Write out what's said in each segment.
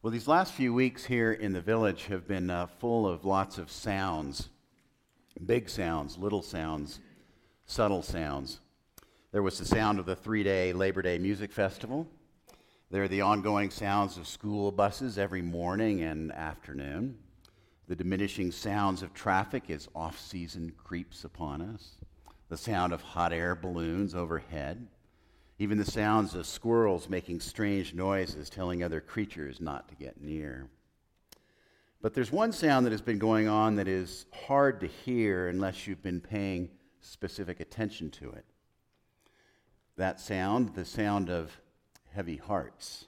Well, these last few weeks here in the village have been uh, full of lots of sounds big sounds, little sounds, subtle sounds. There was the sound of the three day Labor Day Music Festival. There are the ongoing sounds of school buses every morning and afternoon. The diminishing sounds of traffic as off season creeps upon us. The sound of hot air balloons overhead even the sounds of squirrels making strange noises, telling other creatures not to get near. But there's one sound that has been going on that is hard to hear unless you've been paying specific attention to it. That sound, the sound of heavy hearts.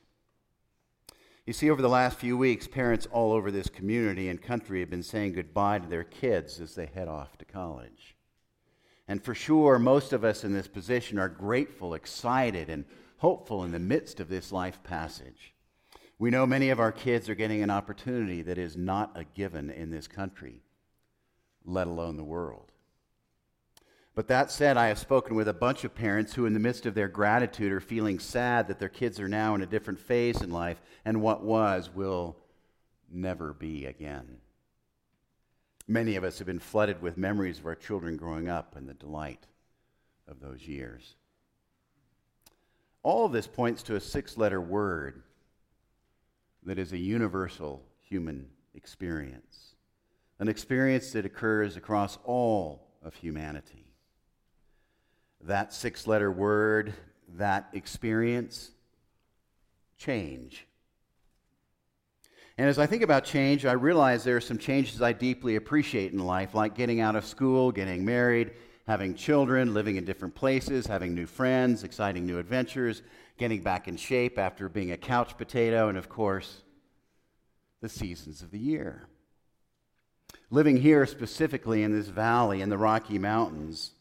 You see, over the last few weeks, parents all over this community and country have been saying goodbye to their kids as they head off to college. And for sure, most of us in this position are grateful, excited, and hopeful in the midst of this life passage. We know many of our kids are getting an opportunity that is not a given in this country, let alone the world. But that said, I have spoken with a bunch of parents who, in the midst of their gratitude, are feeling sad that their kids are now in a different phase in life, and what was will never be again. Many of us have been flooded with memories of our children growing up and the delight of those years. All of this points to a six letter word that is a universal human experience, an experience that occurs across all of humanity. That six letter word, that experience, change. And as I think about change, I realize there are some changes I deeply appreciate in life, like getting out of school, getting married, having children, living in different places, having new friends, exciting new adventures, getting back in shape after being a couch potato, and of course, the seasons of the year. Living here specifically in this valley in the Rocky Mountains,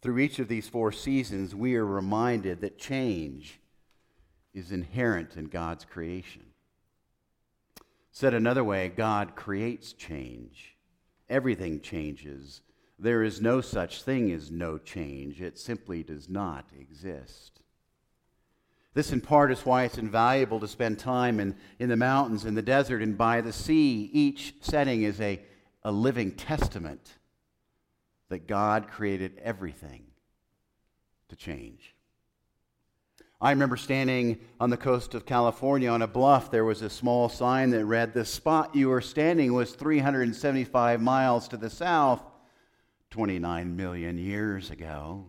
through each of these four seasons, we are reminded that change is inherent in God's creation. Said another way, God creates change. Everything changes. There is no such thing as no change, it simply does not exist. This, in part, is why it's invaluable to spend time in, in the mountains, in the desert, and by the sea. Each setting is a, a living testament that God created everything to change. I remember standing on the coast of California on a bluff. There was a small sign that read, The spot you were standing was 375 miles to the south 29 million years ago.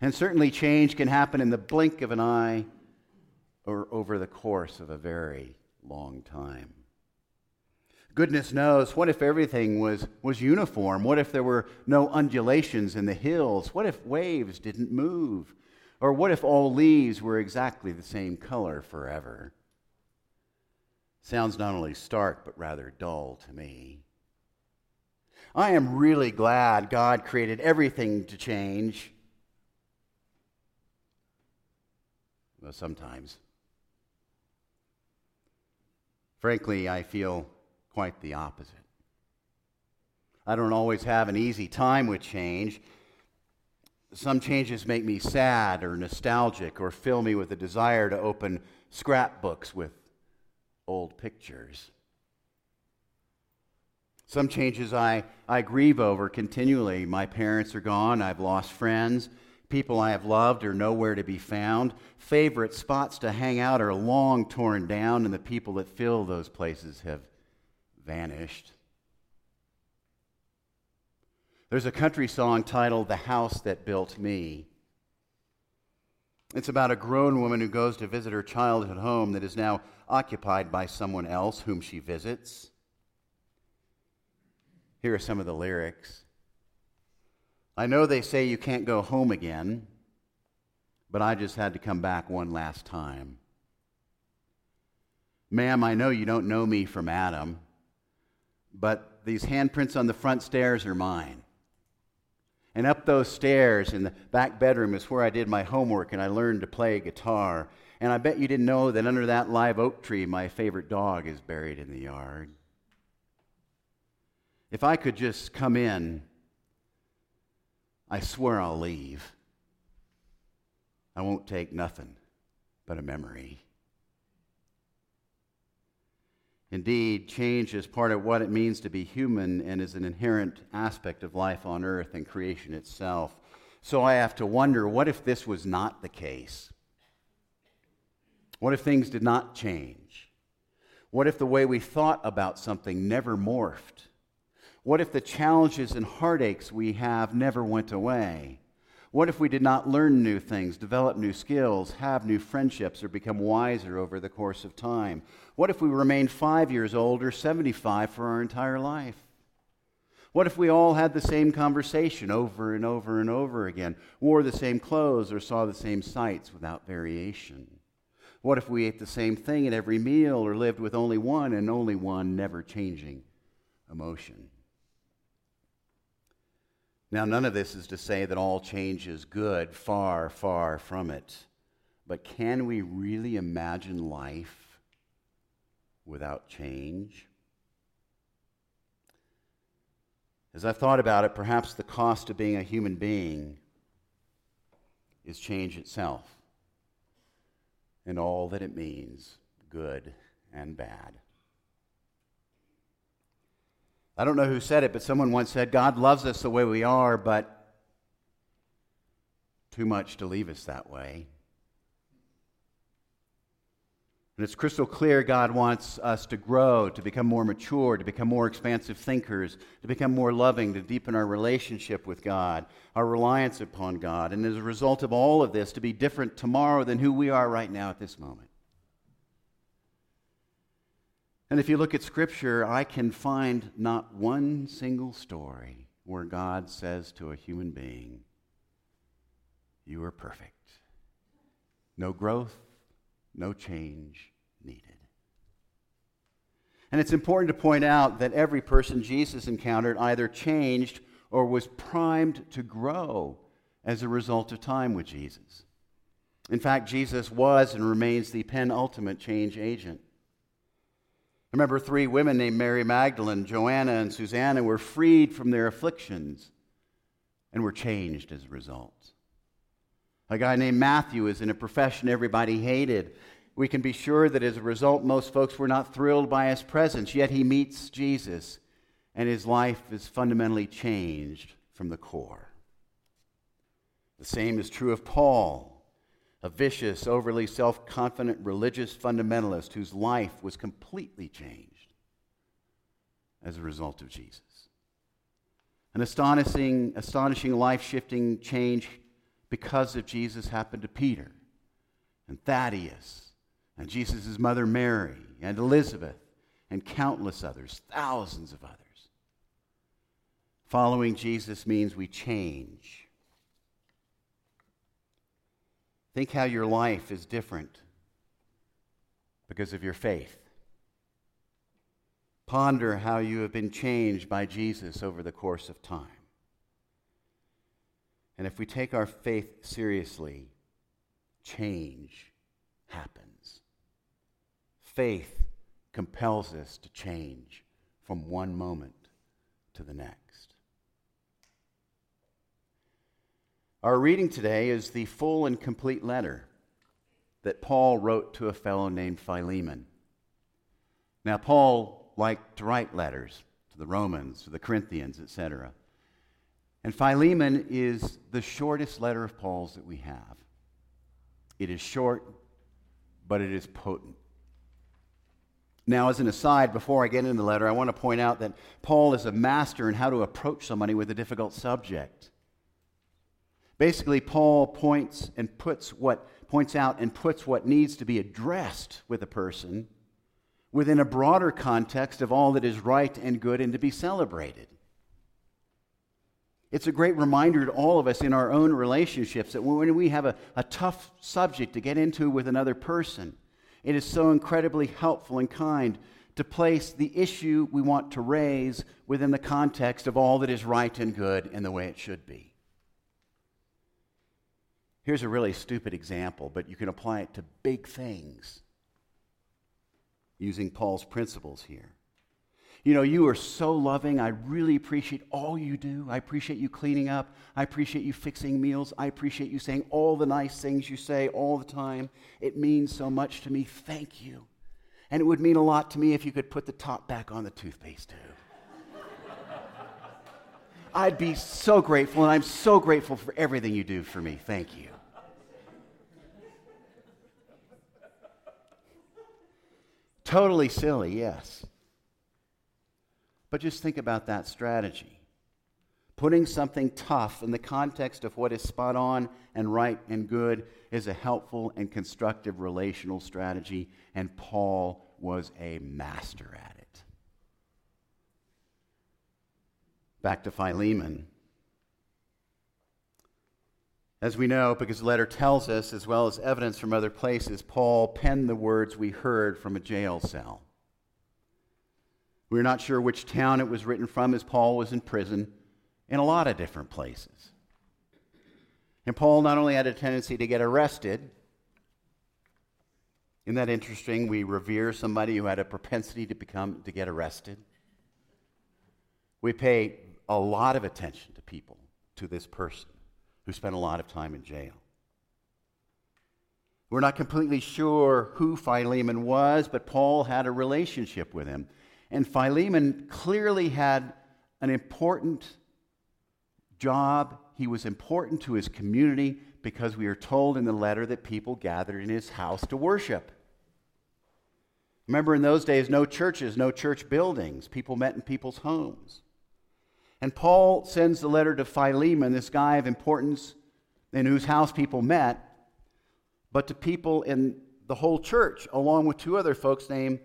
And certainly, change can happen in the blink of an eye or over the course of a very long time. Goodness knows, what if everything was, was uniform? What if there were no undulations in the hills? What if waves didn't move? Or what if all leaves were exactly the same color forever? Sounds not only stark, but rather dull to me. I am really glad God created everything to change. Well, sometimes. Frankly, I feel quite the opposite. I don't always have an easy time with change. Some changes make me sad or nostalgic or fill me with a desire to open scrapbooks with old pictures. Some changes I, I grieve over continually. My parents are gone, I've lost friends. People I have loved are nowhere to be found. Favorite spots to hang out are long torn down, and the people that fill those places have vanished. There's a country song titled The House That Built Me. It's about a grown woman who goes to visit her childhood home that is now occupied by someone else whom she visits. Here are some of the lyrics. I know they say you can't go home again, but I just had to come back one last time. Ma'am, I know you don't know me from Adam but these handprints on the front stairs are mine. And up those stairs in the back bedroom is where I did my homework and I learned to play guitar. And I bet you didn't know that under that live oak tree, my favorite dog is buried in the yard. If I could just come in, I swear I'll leave. I won't take nothing but a memory. Indeed, change is part of what it means to be human and is an inherent aspect of life on earth and creation itself. So I have to wonder what if this was not the case? What if things did not change? What if the way we thought about something never morphed? What if the challenges and heartaches we have never went away? What if we did not learn new things, develop new skills, have new friendships, or become wiser over the course of time? What if we remained five years old or 75 for our entire life? What if we all had the same conversation over and over and over again, wore the same clothes, or saw the same sights without variation? What if we ate the same thing at every meal, or lived with only one and only one never changing emotion? Now, none of this is to say that all change is good, far, far from it. But can we really imagine life without change? As I've thought about it, perhaps the cost of being a human being is change itself and all that it means, good and bad. I don't know who said it, but someone once said, God loves us the way we are, but too much to leave us that way. And it's crystal clear God wants us to grow, to become more mature, to become more expansive thinkers, to become more loving, to deepen our relationship with God, our reliance upon God, and as a result of all of this, to be different tomorrow than who we are right now at this moment. And if you look at Scripture, I can find not one single story where God says to a human being, You are perfect. No growth, no change needed. And it's important to point out that every person Jesus encountered either changed or was primed to grow as a result of time with Jesus. In fact, Jesus was and remains the penultimate change agent. Remember, three women named Mary Magdalene, Joanna, and Susanna were freed from their afflictions and were changed as a result. A guy named Matthew is in a profession everybody hated. We can be sure that as a result, most folks were not thrilled by his presence, yet he meets Jesus, and his life is fundamentally changed from the core. The same is true of Paul a vicious, overly self confident religious fundamentalist whose life was completely changed as a result of Jesus. An astonishing, astonishing life shifting change because of Jesus happened to Peter and Thaddeus and Jesus' mother Mary and Elizabeth and countless others, thousands of others. Following Jesus means we change Think how your life is different because of your faith. Ponder how you have been changed by Jesus over the course of time. And if we take our faith seriously, change happens. Faith compels us to change from one moment to the next. Our reading today is the full and complete letter that Paul wrote to a fellow named Philemon. Now, Paul liked to write letters to the Romans, to the Corinthians, etc. And Philemon is the shortest letter of Paul's that we have. It is short, but it is potent. Now, as an aside, before I get into the letter, I want to point out that Paul is a master in how to approach somebody with a difficult subject. Basically, Paul points and puts what points out and puts what needs to be addressed with a person within a broader context of all that is right and good and to be celebrated. It's a great reminder to all of us in our own relationships that when we have a, a tough subject to get into with another person, it is so incredibly helpful and kind to place the issue we want to raise within the context of all that is right and good and the way it should be. Here's a really stupid example, but you can apply it to big things using Paul's principles here. You know, you are so loving. I really appreciate all you do. I appreciate you cleaning up. I appreciate you fixing meals. I appreciate you saying all the nice things you say all the time. It means so much to me. Thank you. And it would mean a lot to me if you could put the top back on the toothpaste tube. I'd be so grateful, and I'm so grateful for everything you do for me. Thank you. Totally silly, yes. But just think about that strategy. Putting something tough in the context of what is spot on and right and good is a helpful and constructive relational strategy, and Paul was a master at it. Back to Philemon. As we know, because the letter tells us, as well as evidence from other places, Paul penned the words we heard from a jail cell. We're not sure which town it was written from, as Paul was in prison in a lot of different places. And Paul not only had a tendency to get arrested, isn't that interesting? We revere somebody who had a propensity to become to get arrested. We pay a lot of attention to people, to this person who spent a lot of time in jail. We're not completely sure who Philemon was, but Paul had a relationship with him. And Philemon clearly had an important job. He was important to his community because we are told in the letter that people gathered in his house to worship. Remember, in those days, no churches, no church buildings. People met in people's homes. And Paul sends the letter to Philemon, this guy of importance in whose house people met, but to people in the whole church, along with two other folks named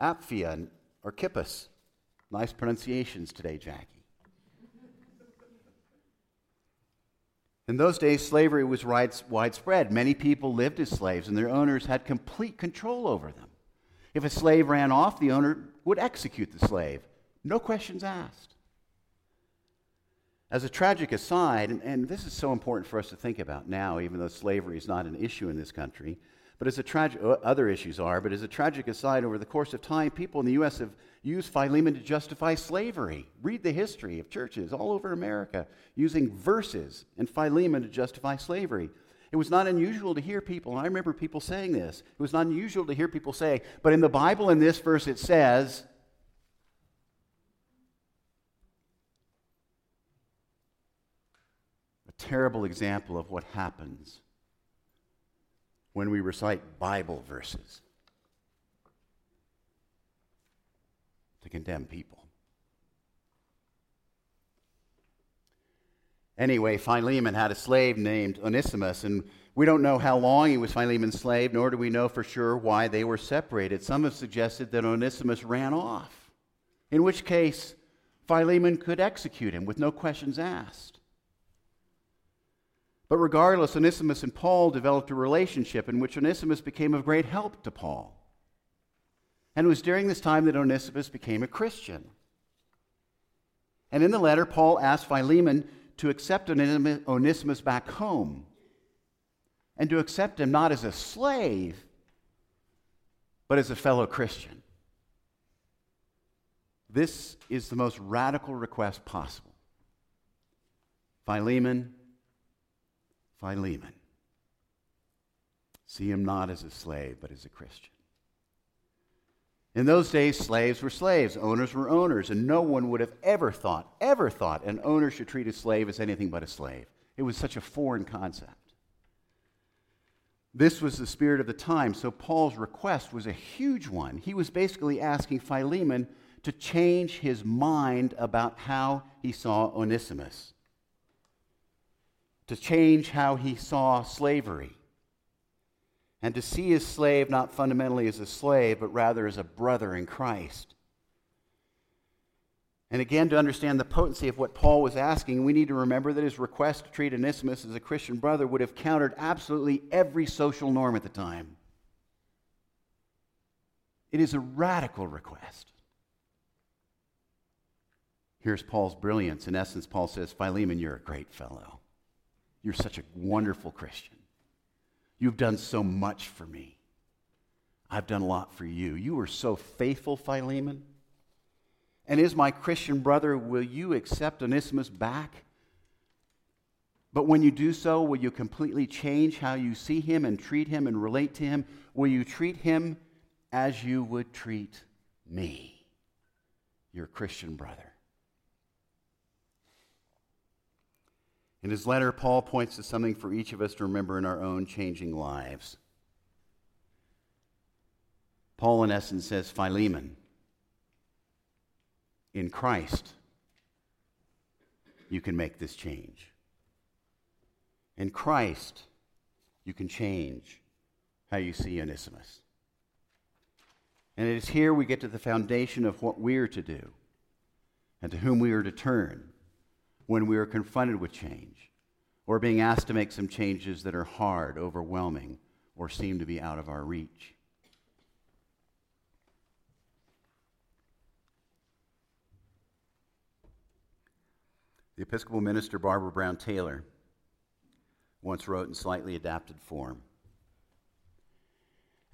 Apphia Archippus. Nice pronunciations today, Jackie. In those days, slavery was widespread. Many people lived as slaves, and their owners had complete control over them. If a slave ran off, the owner would execute the slave, no questions asked. As a tragic aside, and, and, this is so important for us to think about now, even though slavery is not an issue in this country, but as a tragic, other issues are, but as a tragic aside, over the course of time, people in the U.S. have used Philemon to justify slavery. Read the history of churches all over America using verses and Philemon to justify slavery. It was not unusual to hear people, and I remember people saying this. It was not unusual to hear people say, but in the Bible, in this verse, it says, terrible example of what happens when we recite Bible verses to condemn people. Anyway, Philemon had a slave named Onesimus, and we don't know how long he was Philemon's slave, nor do we know for sure why they were separated. Some have suggested that Onesimus ran off, in which case Philemon could execute him with no questions asked. But regardless, Onesimus and Paul developed a relationship in which Onesimus became of great help to Paul. And it was during this time that Onesimus became a Christian. And in the letter, Paul asked Philemon to accept Onesimus back home and to accept him not as a slave, but as a fellow Christian. This is the most radical request possible. Philemon, Philemon. See him not as a slave, but as a Christian. In those days, slaves were slaves, owners were owners, and no one would have ever thought, ever thought, an owner should treat a slave as anything but a slave. It was such a foreign concept. This was the spirit of the time, so Paul's request was a huge one. He was basically asking Philemon to change his mind about how he saw Onesimus to change how he saw slavery and to see his slave not fundamentally as a slave, but rather as a brother in Christ. And again, to understand the potency of what Paul was asking, we need to remember that his request to treat Onesimus as a Christian brother would have countered absolutely every social norm at the time. It is a radical request. Here's Paul's brilliance. In essence, Paul says, Philemon, you're a great fellow. You're such a wonderful Christian. You've done so much for me. I've done a lot for you. You were so faithful, Philemon. And is my Christian brother, will you accept Onesimus back? But when you do so, will you completely change how you see him and treat him and relate to him? Will you treat him as you would treat me, your Christian brother. In his letter, Paul points to something for each of us to remember in our own changing lives. Paul, in essence, says, Philemon, in Christ, you can make this change. In Christ, you can change how you see Onesimus. And it is here we get to the foundation of what we are to do and to whom we are to turn when we are confronted with change or being asked to make some changes that are hard, overwhelming, or seem to be out of our reach. The Episcopal minister Barbara Brown Taylor once wrote in slightly adapted form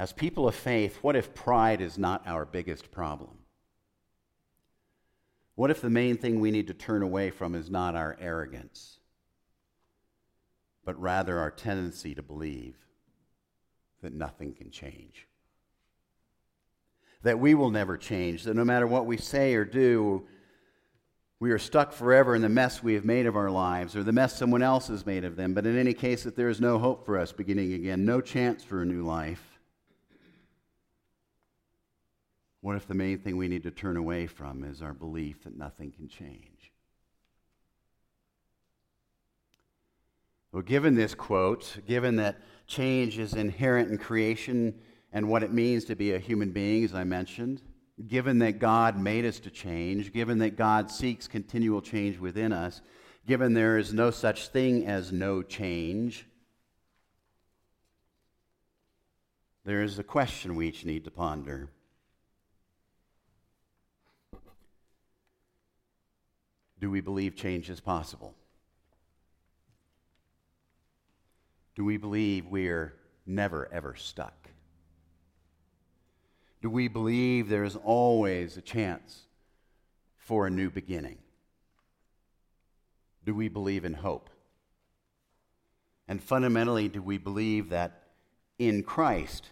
As people of faith, what if pride is not our biggest problem? What if the main thing we need to turn away from is not our arrogance, but rather our tendency to believe that nothing can change? That we will never change, that no matter what we say or do, we are stuck forever in the mess we have made of our lives or the mess someone else has made of them. But in any case, that there is no hope for us beginning again, no chance for a new life. What if the main thing we need to turn away from is our belief that nothing can change? Well, given this quote, given that change is inherent in creation and what it means to be a human being, as I mentioned, given that God made us to change, given that God seeks continual change within us, given there is no such thing as no change, there is a question we each need to ponder. Do we believe change is possible? Do we believe we're never, ever stuck? Do we believe there is always a chance for a new beginning? Do we believe in hope? And fundamentally, do we believe that in Christ,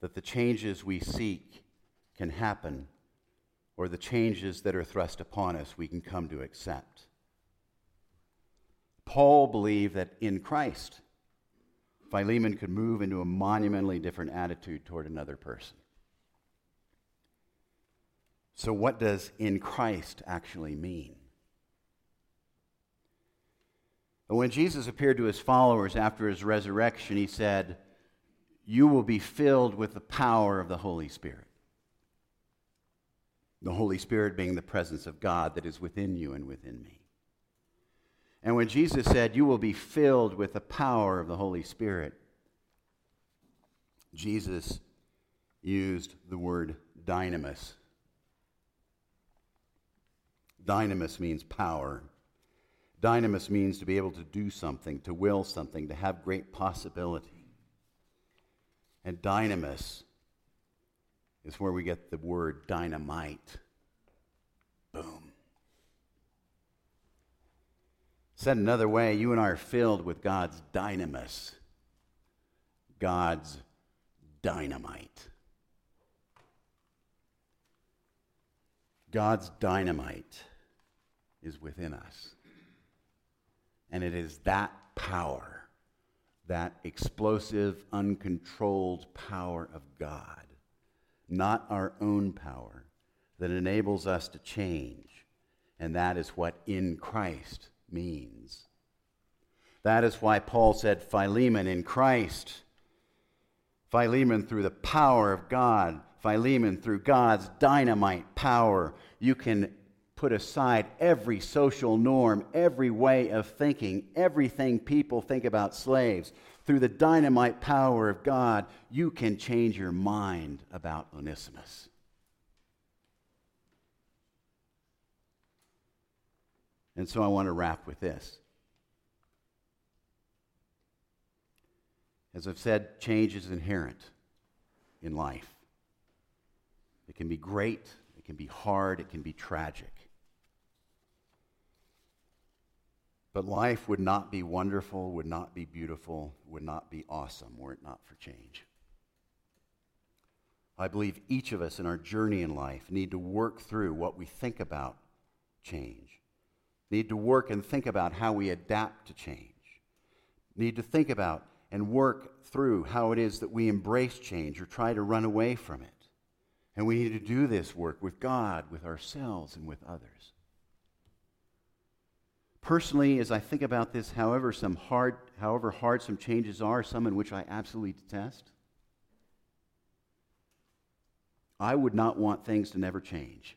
that the changes we seek can happen or the changes that are thrust upon us we can come to accept. Paul believed that in Christ, Philemon could move into a monumentally different attitude toward another person. So, what does in Christ actually mean? When Jesus appeared to his followers after his resurrection, he said, You will be filled with the power of the Holy Spirit the Holy Spirit being the presence of God that is within you and within me. And when Jesus said, You will be filled with the power of the Holy Spirit, Jesus used the word dynamis. Dynamis means power. Dynamis means to be able to do something, to will something, to have great possibility. And dynamis is where we get the word dynamite. Boom. Said another way, you and I are filled with God's dynamis, God's dynamite. God's dynamite is within us. And it is that power, that explosive, uncontrolled power of God not our own power, that enables us to change. And that is what in Christ means. That is why Paul said, Philemon in Christ. Philemon through the power of God. Philemon through God's dynamite power. You can put aside every social norm, every way of thinking, everything people think about slaves through the dynamite power of God, you can change your mind about Onesimus. And so I want to wrap with this. As I've said, change is inherent in life. It can be great, it can be hard, it can be tragic. But life would not be wonderful, would not be beautiful, would not be awesome were it not for change. I believe each of us in our journey in life need to work through what we think about change, need to work and think about how we adapt to change, need to think about and work through how it is that we embrace change or try to run away from it. And we need to do this work with God, with ourselves, and with others. Personally, as I think about this, however, some hard, however hard some changes are, some in which I absolutely detest, I would not want things to never change.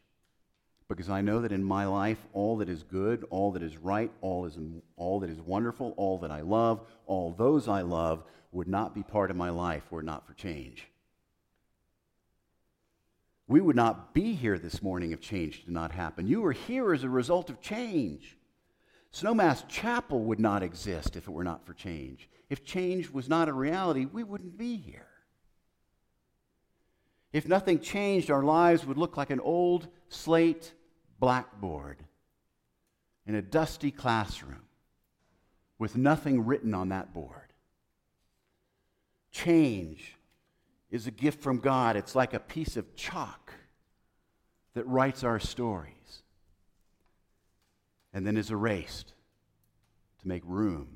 Because I know that in my life, all that is good, all that is right, all, is, all that is wonderful, all that I love, all those I love would not be part of my life were not for change. We would not be here this morning if change did not happen. You are here as a result of change. Snowmass Chapel would not exist if it were not for change. If change was not a reality, we wouldn't be here. If nothing changed, our lives would look like an old slate blackboard in a dusty classroom with nothing written on that board. Change is a gift from God. It's like a piece of chalk that writes our stories and then is erased to make room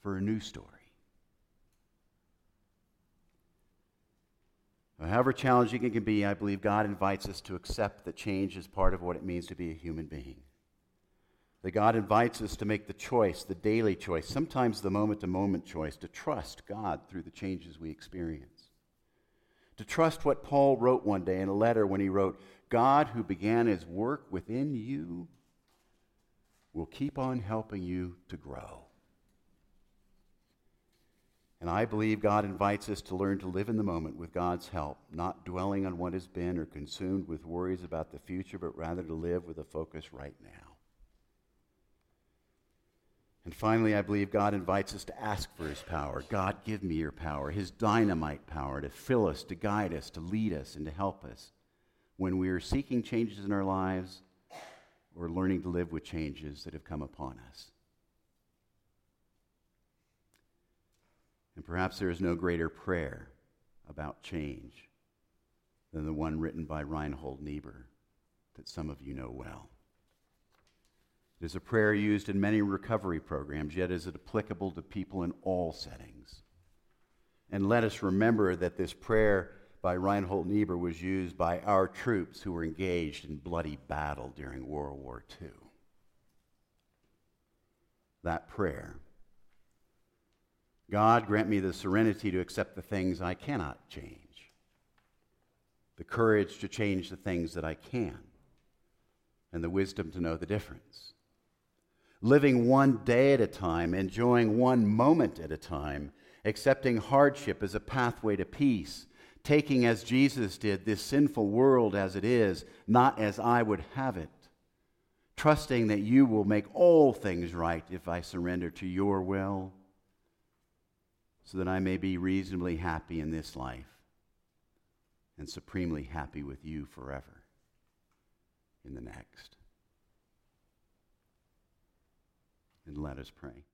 for a new story. However challenging it can be, I believe God invites us to accept that change is part of what it means to be a human being. That God invites us to make the choice, the daily choice, sometimes the moment to moment choice, to trust God through the changes we experience. To trust what Paul wrote one day in a letter when he wrote, God who began his work within you will keep on helping you to grow. And I believe God invites us to learn to live in the moment with God's help, not dwelling on what has been or consumed with worries about the future, but rather to live with a focus right now. And finally, I believe God invites us to ask for His power. God, give me your power, His dynamite power to fill us, to guide us, to lead us, and to help us when we are seeking changes in our lives or learning to live with changes that have come upon us. And perhaps there is no greater prayer about change than the one written by Reinhold Niebuhr that some of you know well. It is a prayer used in many recovery programs, yet is it applicable to people in all settings. And let us remember that this prayer by Reinhold Niebuhr was used by our troops who were engaged in bloody battle during World War II. That prayer God, grant me the serenity to accept the things I cannot change, the courage to change the things that I can, and the wisdom to know the difference. Living one day at a time, enjoying one moment at a time, accepting hardship as a pathway to peace, taking as Jesus did this sinful world as it is, not as I would have it, trusting that you will make all things right if I surrender to your will so that I may be reasonably happy in this life and supremely happy with you forever in the next. And let us pray.